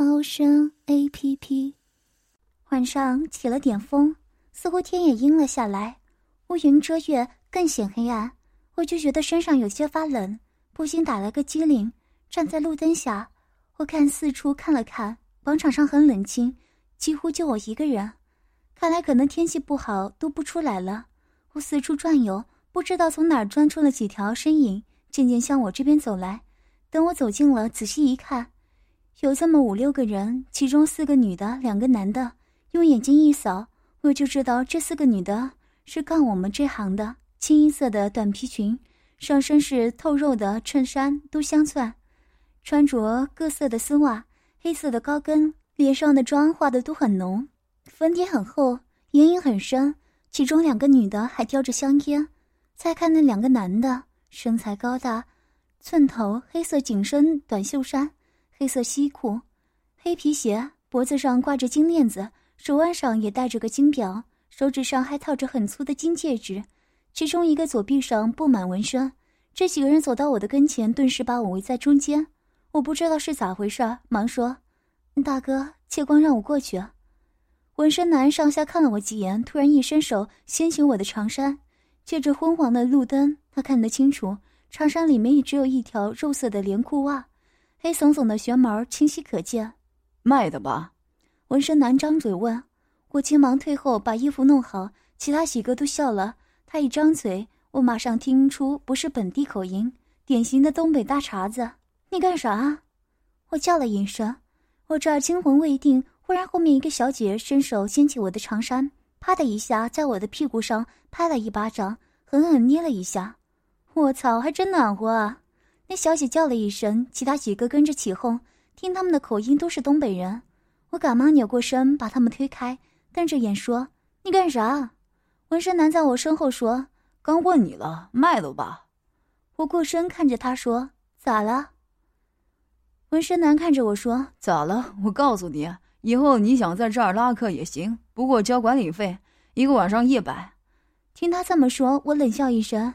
猫声 A P P。晚上起了点风，似乎天也阴了下来，乌云遮月，更显黑暗。我就觉得身上有些发冷，不禁打了个激灵，站在路灯下，我看四处看了看，广场上很冷清，几乎就我一个人。看来可能天气不好，都不出来了。我四处转悠，不知道从哪儿钻出了几条身影。渐渐向我这边走来，等我走近了，仔细一看，有这么五六个人，其中四个女的，两个男的。用眼睛一扫，我就知道这四个女的是干我们这行的。清一色的短皮裙，上身是透肉的衬衫，都镶钻，穿着各色的丝袜，黑色的高跟，脸上的妆化的都很浓，粉底很厚，眼影很深。其中两个女的还叼着香烟。再看那两个男的。身材高大，寸头，黑色紧身短袖衫，黑色西裤，黑皮鞋，脖子上挂着金链子，手腕上也戴着个金表，手指上还套着很粗的金戒指。其中一个左臂上布满纹身。这几个人走到我的跟前，顿时把我围在中间。我不知道是咋回事，忙说：“大哥，借光让我过去。”纹身男上下看了我几眼，突然一伸手掀起我的长衫。借着昏黄的路灯，他看得清楚，长衫里面也只有一条肉色的连裤袜，黑耸耸的旋毛清晰可见。卖的吧？纹身男张嘴问，我急忙退后把衣服弄好。其他几个都笑了。他一张嘴，我马上听出不是本地口音，典型的东北大碴子。你干啥？我叫了一声。我这儿惊魂未定，忽然后面一个小姐伸手掀起我的长衫。啪的一下，在我的屁股上拍了一巴掌，狠狠捏了一下。我操，还真暖和啊！那小姐叫了一声，其他几个跟着起哄，听他们的口音都是东北人。我赶忙扭过身，把他们推开，瞪着眼说：“你干啥？”纹身男在我身后说：“刚问你了，卖了吧？”我过身看着他说：“咋了？”纹身男看着我说：“咋了？我告诉你。”以后你想在这儿拉客也行，不过交管理费，一个晚上一百。听他这么说，我冷笑一声：“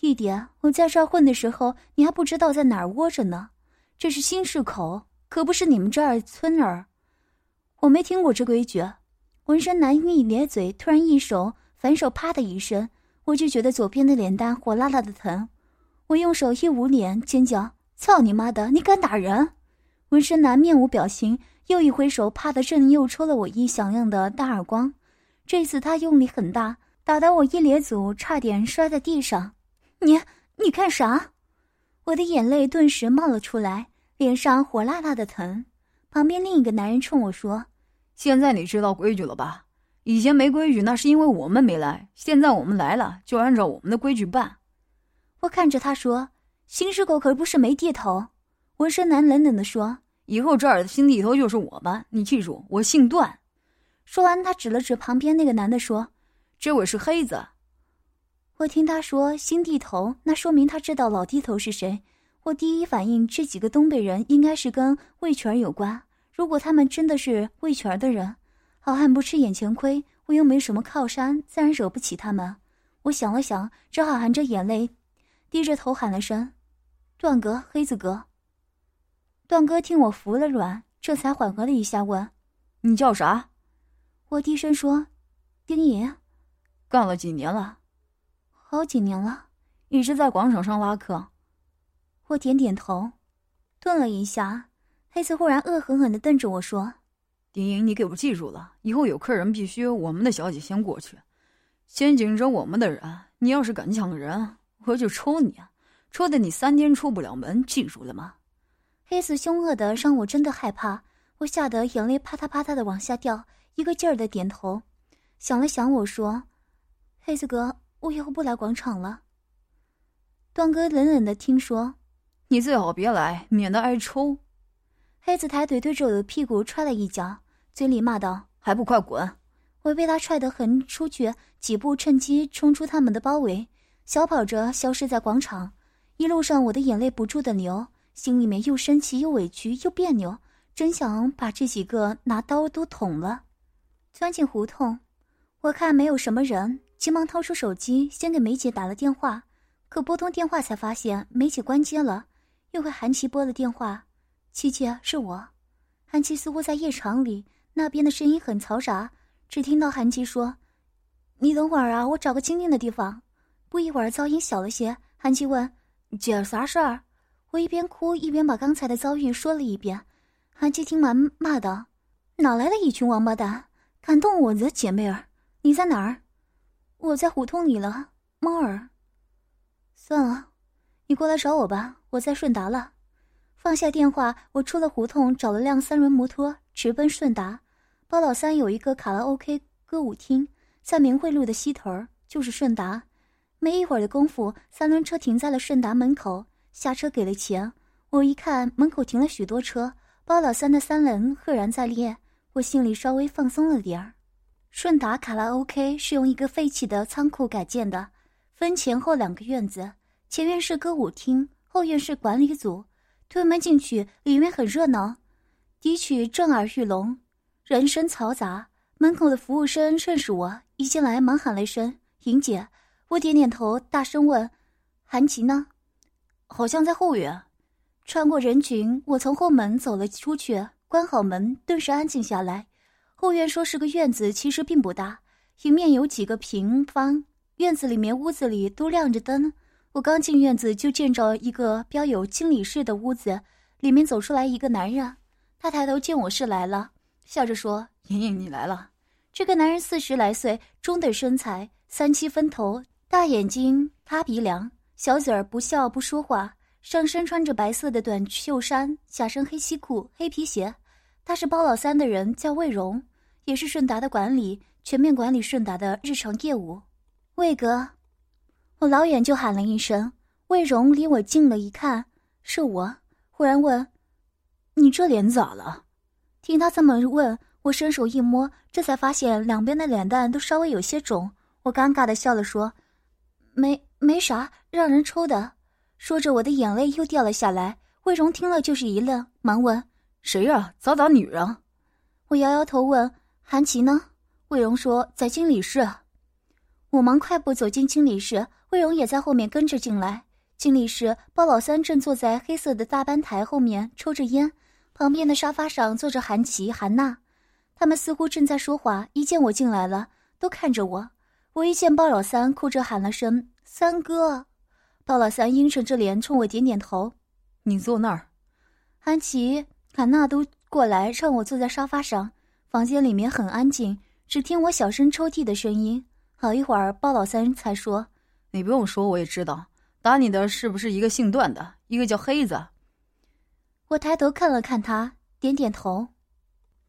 弟弟，我在这混的时候，你还不知道在哪儿窝着呢。这是新市口，可不是你们这儿村儿。我没听过这规矩。”纹身男一咧嘴，突然一手反手，啪的一声，我就觉得左边的脸蛋火辣辣的疼。我用手一捂脸，尖叫：“操你妈的！你敢打人！”纹身男面无表情。又一挥手，啪的，正又抽了我一响亮的大耳光。这次他用力很大，打得我一咧嘴，差点摔在地上。你你干啥？我的眼泪顿时冒了出来，脸上火辣辣的疼。旁边另一个男人冲我说：“现在你知道规矩了吧？以前没规矩，那是因为我们没来。现在我们来了，就按照我们的规矩办。”我看着他说：“新市口可不是没地头。”纹身男冷冷地说。以后这儿的新地头就是我吧，你记住，我姓段。说完，他指了指旁边那个男的，说：“这位是黑子。”我听他说新地头，那说明他知道老地头是谁。我第一反应，这几个东北人应该是跟魏全有关。如果他们真的是魏全的人，好汉不吃眼前亏，我又没什么靠山，自然惹不起他们。我想了想，只好含着眼泪，低着头喊了声：“段哥，黑子哥。”段哥听我服了软，这才缓和了一下，问：“你叫啥？”我低声说：“丁爷。”干了几年了？好几年了，一直在广场上拉客。我点点头，顿了一下，黑子忽然恶狠狠地瞪着我说：“丁莹，你给我记住了，以后有客人必须我们的小姐先过去，先紧着我们的人。你要是敢抢人，我就抽你，抽的你三天出不了门，记住了吗？”黑子凶恶的让我真的害怕，我吓得眼泪啪嗒啪嗒的往下掉，一个劲儿的点头。想了想，我说：“黑子哥，我以后不来广场了。”段哥冷冷的听说：“你最好别来，免得挨抽。”黑子抬腿对着我的屁股踹了一脚，嘴里骂道：“还不快滚！”我被他踹得横出去几步，趁机冲出他们的包围，小跑着消失在广场。一路上，我的眼泪不住的流，心里面又生气又委屈又别扭，真想把这几个拿刀都捅了。钻进胡同，我看没有什么人，急忙掏出手机，先给梅姐打了电话。可拨通电话才发现梅姐关机了，又给韩琦拨了电话。琪琪，是我。韩琦似乎在夜场里，那边的声音很嘈杂，只听到韩琦说：“你等会儿啊，我找个清静的地方。”不一会儿，噪音小了些。韩琦问：“姐，啥事儿？”我一边哭一边把刚才的遭遇说了一遍。韩琦听完骂道：“哪来的一群王八蛋，敢动我的姐妹儿？你在哪儿？”“我在胡同里了，猫儿。”“算了，你过来找我吧，我在顺达了。”放下电话，我出了胡同，找了辆三轮摩托，直奔顺达。包老三有一个卡拉 OK 歌舞厅，在明慧路的西头就是顺达。没一会儿的功夫，三轮车停在了顺达门口，下车给了钱。我一看门口停了许多车，包老三的三轮赫然在列，我心里稍微放松了点儿。顺达卡拉 OK 是用一个废弃的仓库改建的，分前后两个院子，前院是歌舞厅，后院是管理组。推门进去，里面很热闹，笛曲震耳欲聋，人声嘈杂。门口的服务生认识我，一进来忙喊了一声“莹姐”，我点点头，大声问：“韩琦呢？”好像在后院。穿过人群，我从后门走了出去，关好门，顿时安静下来。后院说是个院子，其实并不大，迎面有几个平方，院子里面屋子里都亮着灯。我刚进院子，就见着一个标有经理室的屋子，里面走出来一个男人。他抬头见我是来了，笑着说：“莹莹，你来了。”这个男人四十来岁，中等身材，三七分头，大眼睛，塌鼻梁，小嘴儿，不笑不说话。上身穿着白色的短袖衫，下身黑西裤、黑皮鞋。他是包老三的人，叫魏荣，也是顺达的管理，全面管理顺达的日常业务。魏哥。我老远就喊了一声，魏荣离我近了一看，是我，忽然问：“你这脸咋了？”听他这么问，我伸手一摸，这才发现两边的脸蛋都稍微有些肿。我尴尬的笑了，说：“没没啥，让人抽的。”说着，我的眼泪又掉了下来。魏荣听了就是一愣，忙问：“谁呀？咋打女人？”我摇摇头问：“韩琦呢？”魏荣说：“在经理室。”我忙快步走进经理室。魏荣也在后面跟着进来。经理室，包老三正坐在黑色的大班台后面抽着烟，旁边的沙发上坐着韩琦、韩娜，他们似乎正在说话。一见我进来了，都看着我。我一见包老三，哭着喊了声“三哥”，包老三阴沉着脸冲我点点头：“你坐那儿。”韩琦、韩娜都过来让我坐在沙发上。房间里面很安静，只听我小声抽泣的声音。好一会儿，包老三才说。你不用说，我也知道，打你的是不是一个姓段的，一个叫黑子？我抬头看了看他，点点头。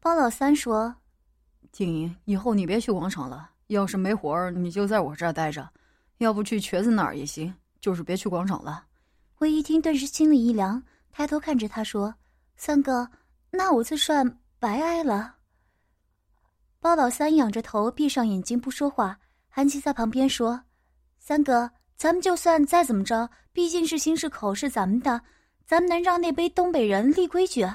包老三说：“静怡，以后你别去广场了，要是没活儿，你就在我这儿待着，要不去瘸子那儿也行，就是别去广场了。”我一听，顿时心里一凉，抬头看着他说：“三哥，那我就算白挨了。”包老三仰着头，闭上眼睛不说话。韩琦在旁边说。三哥，咱们就算再怎么着，毕竟是新市口是咱们的，咱们能让那杯东北人立规矩？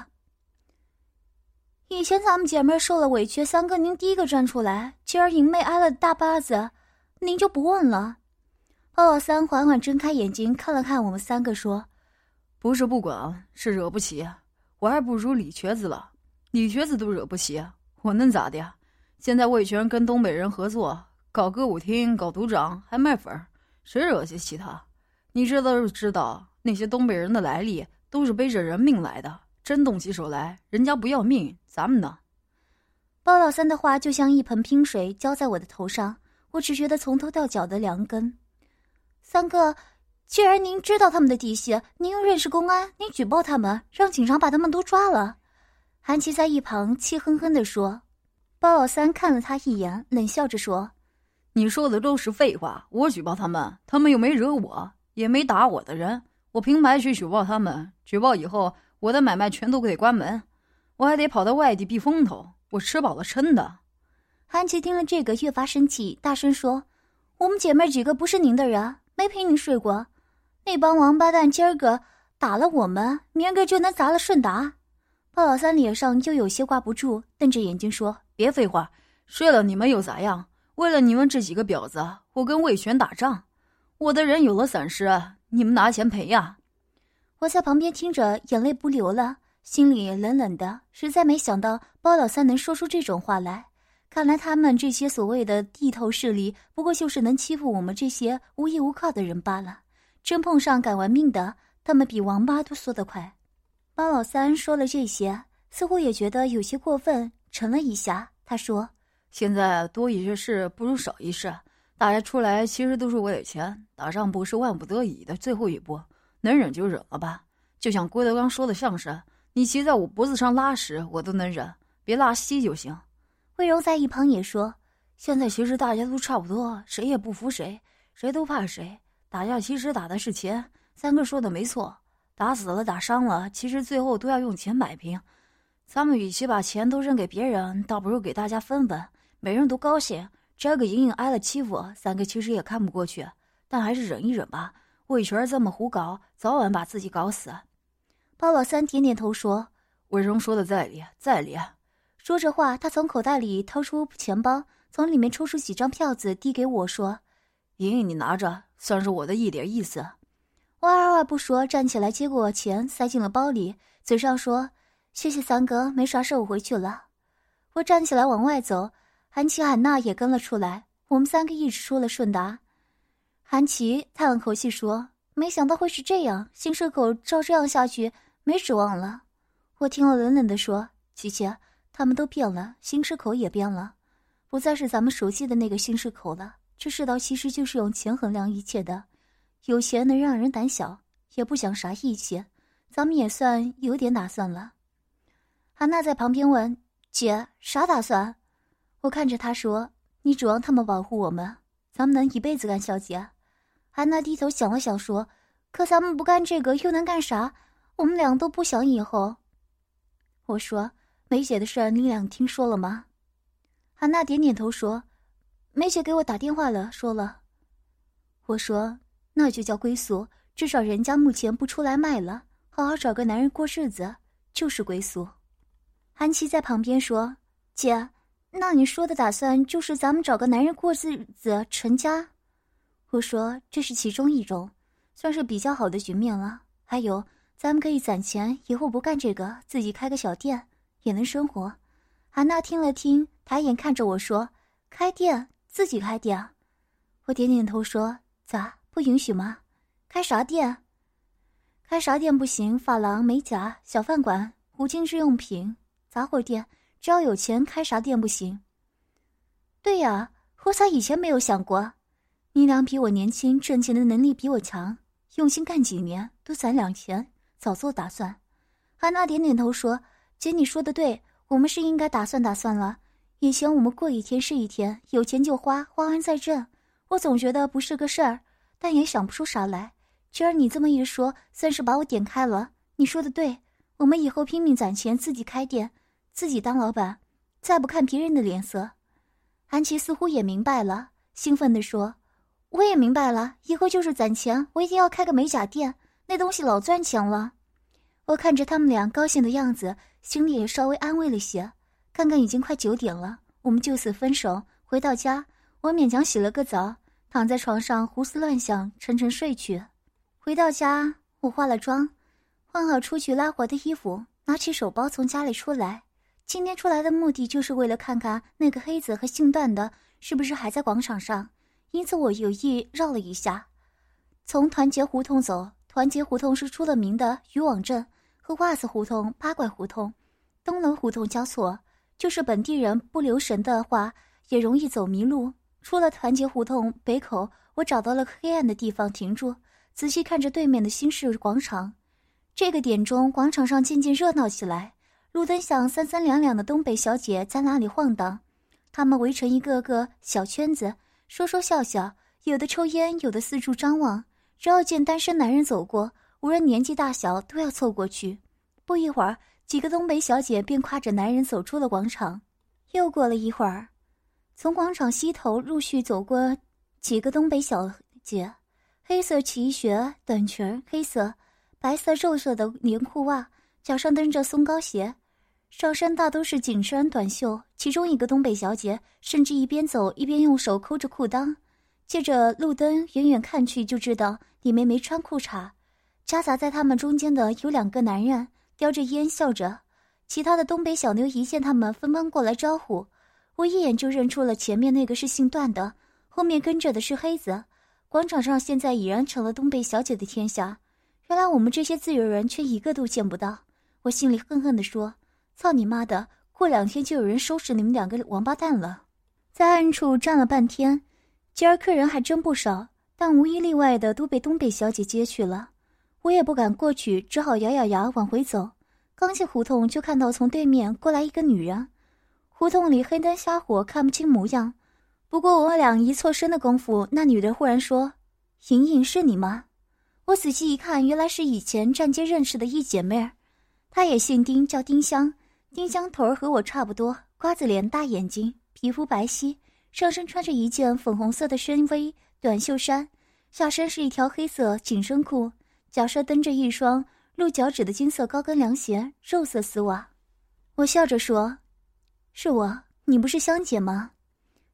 以前咱们姐妹受了委屈，三哥您第一个站出来，今儿莹妹挨了大巴子，您就不问了。包老三缓缓睁开眼睛，看了看我们三个，说：“不是不管，是惹不起。我还不如李瘸子了，李瘸子都惹不起，我能咋的呀？现在魏全跟东北人合作。”搞歌舞厅，搞赌场，还卖粉儿，谁惹得起他？你知道就知道，那些东北人的来历都是背着人命来的。真动起手来，人家不要命，咱们呢？包老三的话就像一盆冰水浇在我的头上，我只觉得从头到脚的凉根。三哥，既然您知道他们的底细，您又认识公安，您举报他们，让警察把他们都抓了。韩琦在一旁气哼哼地说。包老三看了他一眼，冷笑着说。你说的都是废话！我举报他们，他们又没惹我，也没打我的人，我凭白去举报他们。举报以后，我的买卖全都得关门。我还得跑到外地避风头。我吃饱了撑的。韩琦听了这个越发生气，大声说：“我们姐妹几个不是您的人，没陪您睡过。那帮王八蛋今儿个打了我们，明儿个就能砸了顺达。”鲍老三脸上就有些挂不住，瞪着眼睛说：“别废话，睡了你们又咋样？为了你们这几个婊子，我跟魏全打仗。我的人有了损失，你们拿钱赔呀。”我在旁边听着，眼泪不流了，心里冷冷的。实在没想到包老三能说出这种话来。看来他们这些所谓的地头势力，不过就是能欺负我们这些无依无靠的人罢了。真碰上敢玩命的，他们比王八都缩得快。包老三说了这些，似乎也觉得有些过分，沉了一下。他说：“现在多一些事不如少一事，大家出来其实都是为了钱，打仗不是万不得已的最后一步。”能忍就忍了吧，就像郭德纲说的相声：“你骑在我脖子上拉屎，我都能忍，别拉稀就行。”魏柔在一旁也说：“现在其实大家都差不多，谁也不服谁，谁都怕谁。打架其实打的是钱。三哥说的没错，打死了打伤了，其实最后都要用钱摆平。咱们与其把钱都扔给别人，倒不如给大家分分，每人都高兴。这个莹莹挨了欺负，三哥其实也看不过去，但还是忍一忍吧。”魏全这么胡搞，早晚把自己搞死。包老三点点头说：“魏荣说的在理，在理。”说着话，他从口袋里掏出钱包，从里面抽出几张票子，递给我说：“莹莹，你拿着，算是我的一点意思。”我二话不说，站起来接过钱，塞进了包里，嘴上说：“谢谢三哥，没啥事，我回去了。”我站起来往外走，韩琪、海娜也跟了出来，我们三个一直出了顺达。韩琦叹了口气说：“没想到会是这样，新社口照这样下去，没指望了。”我听了冷冷的说：“琪琪，他们都变了，新社口也变了，不再是咱们熟悉的那个新社口了。这世道其实就是用钱衡量一切的，有钱能让人胆小，也不讲啥义气。咱们也算有点打算了。”韩娜在旁边问：“姐，啥打算？”我看着她说：“你指望他们保护我们？咱们能一辈子干小姐？”安娜低头想了想，说：“可咱们不干这个，又能干啥？我们俩都不想以后。”我说：“梅姐的事儿，你俩听说了吗？”安娜点点头说：“梅姐给我打电话了，说了。”我说：“那就叫归宿，至少人家目前不出来卖了，好好找个男人过日子，就是归宿。”韩琦在旁边说：“姐，那你说的打算就是咱们找个男人过日子，成家？”我说这是其中一种，算是比较好的局面了。还有，咱们可以攒钱，以后不干这个，自己开个小店，也能生活。韩娜听了听，抬眼看着我说：“开店，自己开店。”我点点头说：“咋不允许吗？开啥店？开啥店不行？发廊、美甲、小饭馆、无精致用品、杂货店，只要有钱，开啥店不行？”对呀，我咋以前没有想过？你俩比我年轻，挣钱的能力比我强，用心干几年，多攒两钱，早做打算。安娜点点头说：“姐，你说的对，我们是应该打算打算了。以前我们过一天是一天，有钱就花，花完再挣。我总觉得不是个事儿，但也想不出啥来。今儿你这么一说，算是把我点开了。你说的对，我们以后拼命攒钱，自己开店，自己当老板，再不看别人的脸色。”安琪似乎也明白了，兴奋地说。我也明白了，以后就是攒钱，我一定要开个美甲店，那东西老赚钱了。我看着他们俩高兴的样子，心里也稍微安慰了些。看看已经快九点了，我们就此分手。回到家，我勉强洗了个澡，躺在床上胡思乱想，沉沉睡去。回到家，我化了妆，换好出去拉活的衣服，拿起手包从家里出来。今天出来的目的就是为了看看那个黑子和姓段的是不是还在广场上。因此，我有意绕了一下，从团结胡同走。团结胡同是出了名的渔网镇，和袜子胡同、八怪胡同、东楼胡同交错。就是本地人不留神的话，也容易走迷路。出了团结胡同北口，我找到了黑暗的地方停住，仔细看着对面的新市广场。这个点钟，广场上渐渐热闹起来，路灯下三三两两的东北小姐在那里晃荡，她们围成一个个小圈子。说说笑笑，有的抽烟，有的四处张望。只要见单身男人走过，无论年纪大小，都要凑过去。不一会儿，几个东北小姐便挎着男人走出了广场。又过了一会儿，从广场西头陆续走过几个东北小姐，黑色齐靴短裙，黑色、白色、肉色的连裤袜，脚上蹬着松糕鞋，上身大都是紧身短袖。其中一个东北小姐甚至一边走一边用手抠着裤裆，借着路灯远远看去就知道里面没穿裤衩。夹杂在他们中间的有两个男人。叼着烟笑着，其他的东北小妞一见他们，纷纷过来招呼。我一眼就认出了前面那个是姓段的，后面跟着的是黑子。广场上现在已然成了东北小姐的天下。原来我们这些自由人却一个都见不到。我心里恨恨地说：“操你妈的！过两天就有人收拾你们两个王八蛋了。”在暗处站了半天，今儿客人还真不少，但无一例外的都被东北小姐接去了。我也不敢过去，只好咬咬牙往回走。刚进胡同，就看到从对面过来一个女人。胡同里黑灯瞎火，看不清模样。不过我俩一错身的功夫，那女的忽然说：“莹莹，是你吗？”我仔细一看，原来是以前站街认识的一姐妹儿。她也姓丁，叫丁香。丁香头儿和我差不多，瓜子脸，大眼睛，皮肤白皙，上身穿着一件粉红色的深 V 短袖衫，下身是一条黑色紧身裤。脚上蹬着一双露脚趾的金色高跟凉鞋，肉色丝袜。我笑着说：“是我，你不是香姐吗？”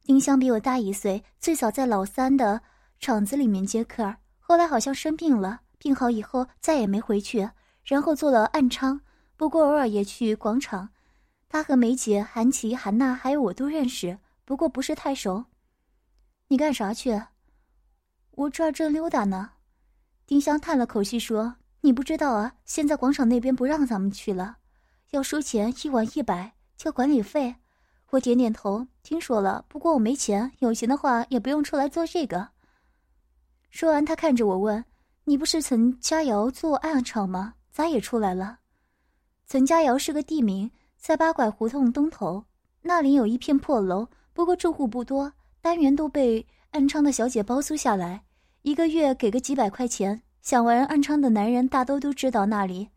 丁香比我大一岁，最早在老三的厂子里面接客，后来好像生病了，病好以后再也没回去，然后做了暗娼，不过偶尔也去广场。他和梅姐、韩琦、韩娜还有我都认识，不过不是太熟。你干啥去？我这儿正溜达呢。丁香叹了口气说：“你不知道啊，现在广场那边不让咱们去了，要收钱，一晚一百，交管理费。”我点点头，听说了。不过我没钱，有钱的话也不用出来做这个。说完，他看着我问：“你不是曾家窑做暗场吗？咋也出来了？”曾家窑是个地名，在八拐胡同东头，那里有一片破楼，不过住户不多，单元都被暗娼的小姐包租下来。一个月给个几百块钱，想玩暗娼的男人大多都知道那里。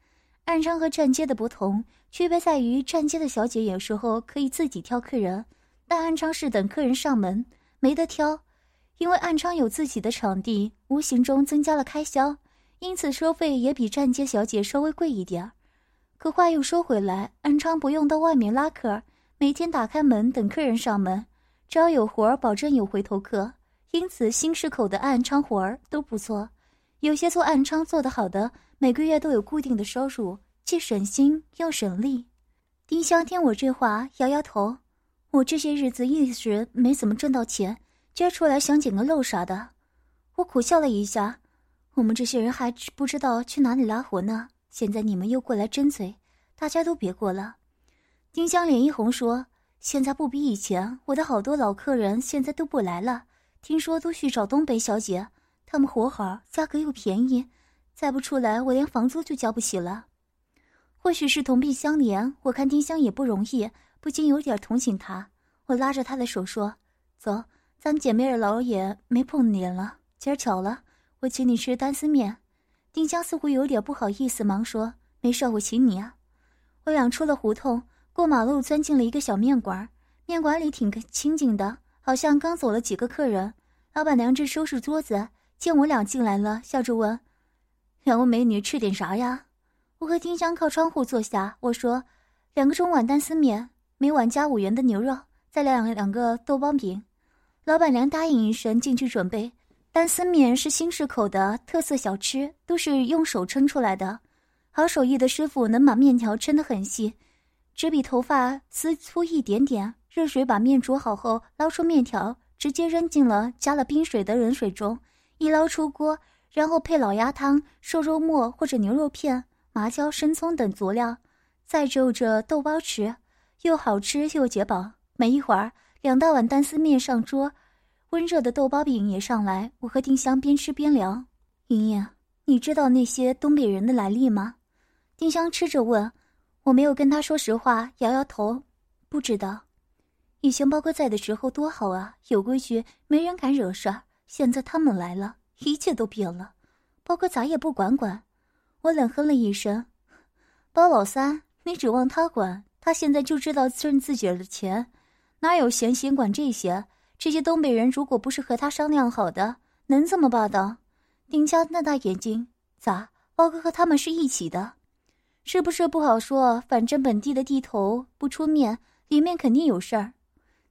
暗娼和站街的不同，区别在于站街的小姐有时候可以自己挑客人，但暗娼是等客人上门，没得挑。因为暗娼有自己的场地，无形中增加了开销，因此收费也比站街小姐稍微贵一点儿。可话又说回来，暗娼不用到外面拉客，每天打开门等客人上门，只要有活儿，保证有回头客。因此，新市口的暗娼活儿都不错，有些做暗娼做得好的，每个月都有固定的收入，既省心又省力。丁香听我这话，摇摇头：“我这些日子一直没怎么挣到钱，今儿出来想捡个漏啥的。”我苦笑了一下：“我们这些人还不知道去哪里拉活呢，现在你们又过来争嘴，大家都别过了。”丁香脸一红说：“现在不比以前，我的好多老客人现在都不来了。”听说都去找东北小姐，他们活好，价格又便宜，再不出来，我连房租就交不起了。或许是同病相怜，我看丁香也不容易，不禁有点同情她。我拉着她的手说：“走，咱们姐妹儿老也没碰脸了，今儿巧了，我请你吃单丝面。”丁香似乎有点不好意思，忙说：“没事，我请你啊。”我俩出了胡同，过马路，钻进了一个小面馆，面馆里挺清静的。好像刚走了几个客人，老板娘正收拾桌子，见我俩进来了，笑着问：“两位美女吃点啥呀？”我和丁香靠窗户坐下，我说：“两个中碗单丝面，每碗加五元的牛肉，再来两两个豆包饼。”老板娘答应一声，进去准备。单丝面是新市口的特色小吃，都是用手抻出来的，好手艺的师傅能把面条抻得很细，只比头发丝粗一点点。热水把面煮好后，捞出面条，直接扔进了加了冰水的冷水中，一捞出锅，然后配老鸭汤、瘦肉末或者牛肉片、麻椒、生葱等佐料，再就着豆包吃，又好吃又解饱。没一会儿，两大碗单丝面上桌，温热的豆包饼也上来。我和丁香边吃边聊：“莹莹，你知道那些东北人的来历吗？”丁香吃着问。我没有跟他说实话，摇摇头，不知道。以前包哥在的时候多好啊，有规矩，没人敢惹事儿。现在他们来了，一切都变了。包哥咋也不管管？我冷哼了一声：“包老三，你指望他管？他现在就知道挣自己的钱，哪有闲心管这些？这些东北人如果不是和他商量好的，能这么霸道？丁家那大眼睛，咋？包哥和他们是一起的，是不是不好说？反正本地的地头不出面，里面肯定有事儿。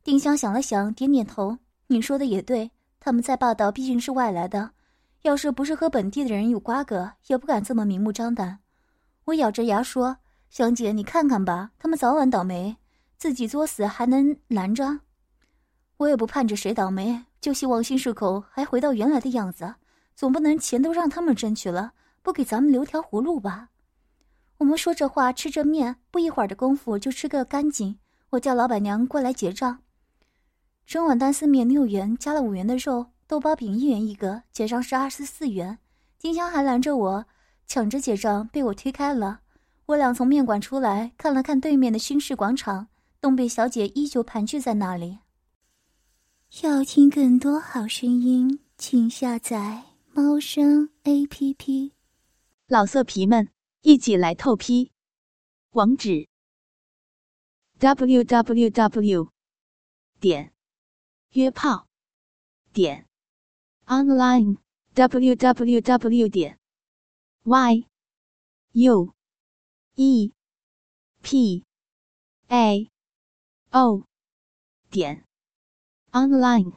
丁香想了想，点点头：“你说的也对，他们再霸道，毕竟是外来的。要是不是和本地的人有瓜葛，也不敢这么明目张胆。”我咬着牙说：“香姐，你看看吧，他们早晚倒霉，自己作死还能拦着？我也不盼着谁倒霉，就希望新市口还回到原来的样子。总不能钱都让他们争取了，不给咱们留条活路吧？”我们说着话，吃着面，不一会儿的功夫就吃个干净。我叫老板娘过来结账。整碗单丝面六元，加了五元的肉，豆包饼一元一个，结账是二十四元。丁香还拦着我，抢着结账，被我推开了。我俩从面馆出来，看了看对面的新市广场，东北小姐依旧盘踞在那里。要听更多好声音，请下载猫声 A P P。老色皮们，一起来透批！网址：w w w. 点。约炮点 online w w w 点 y u e p a o 点 online。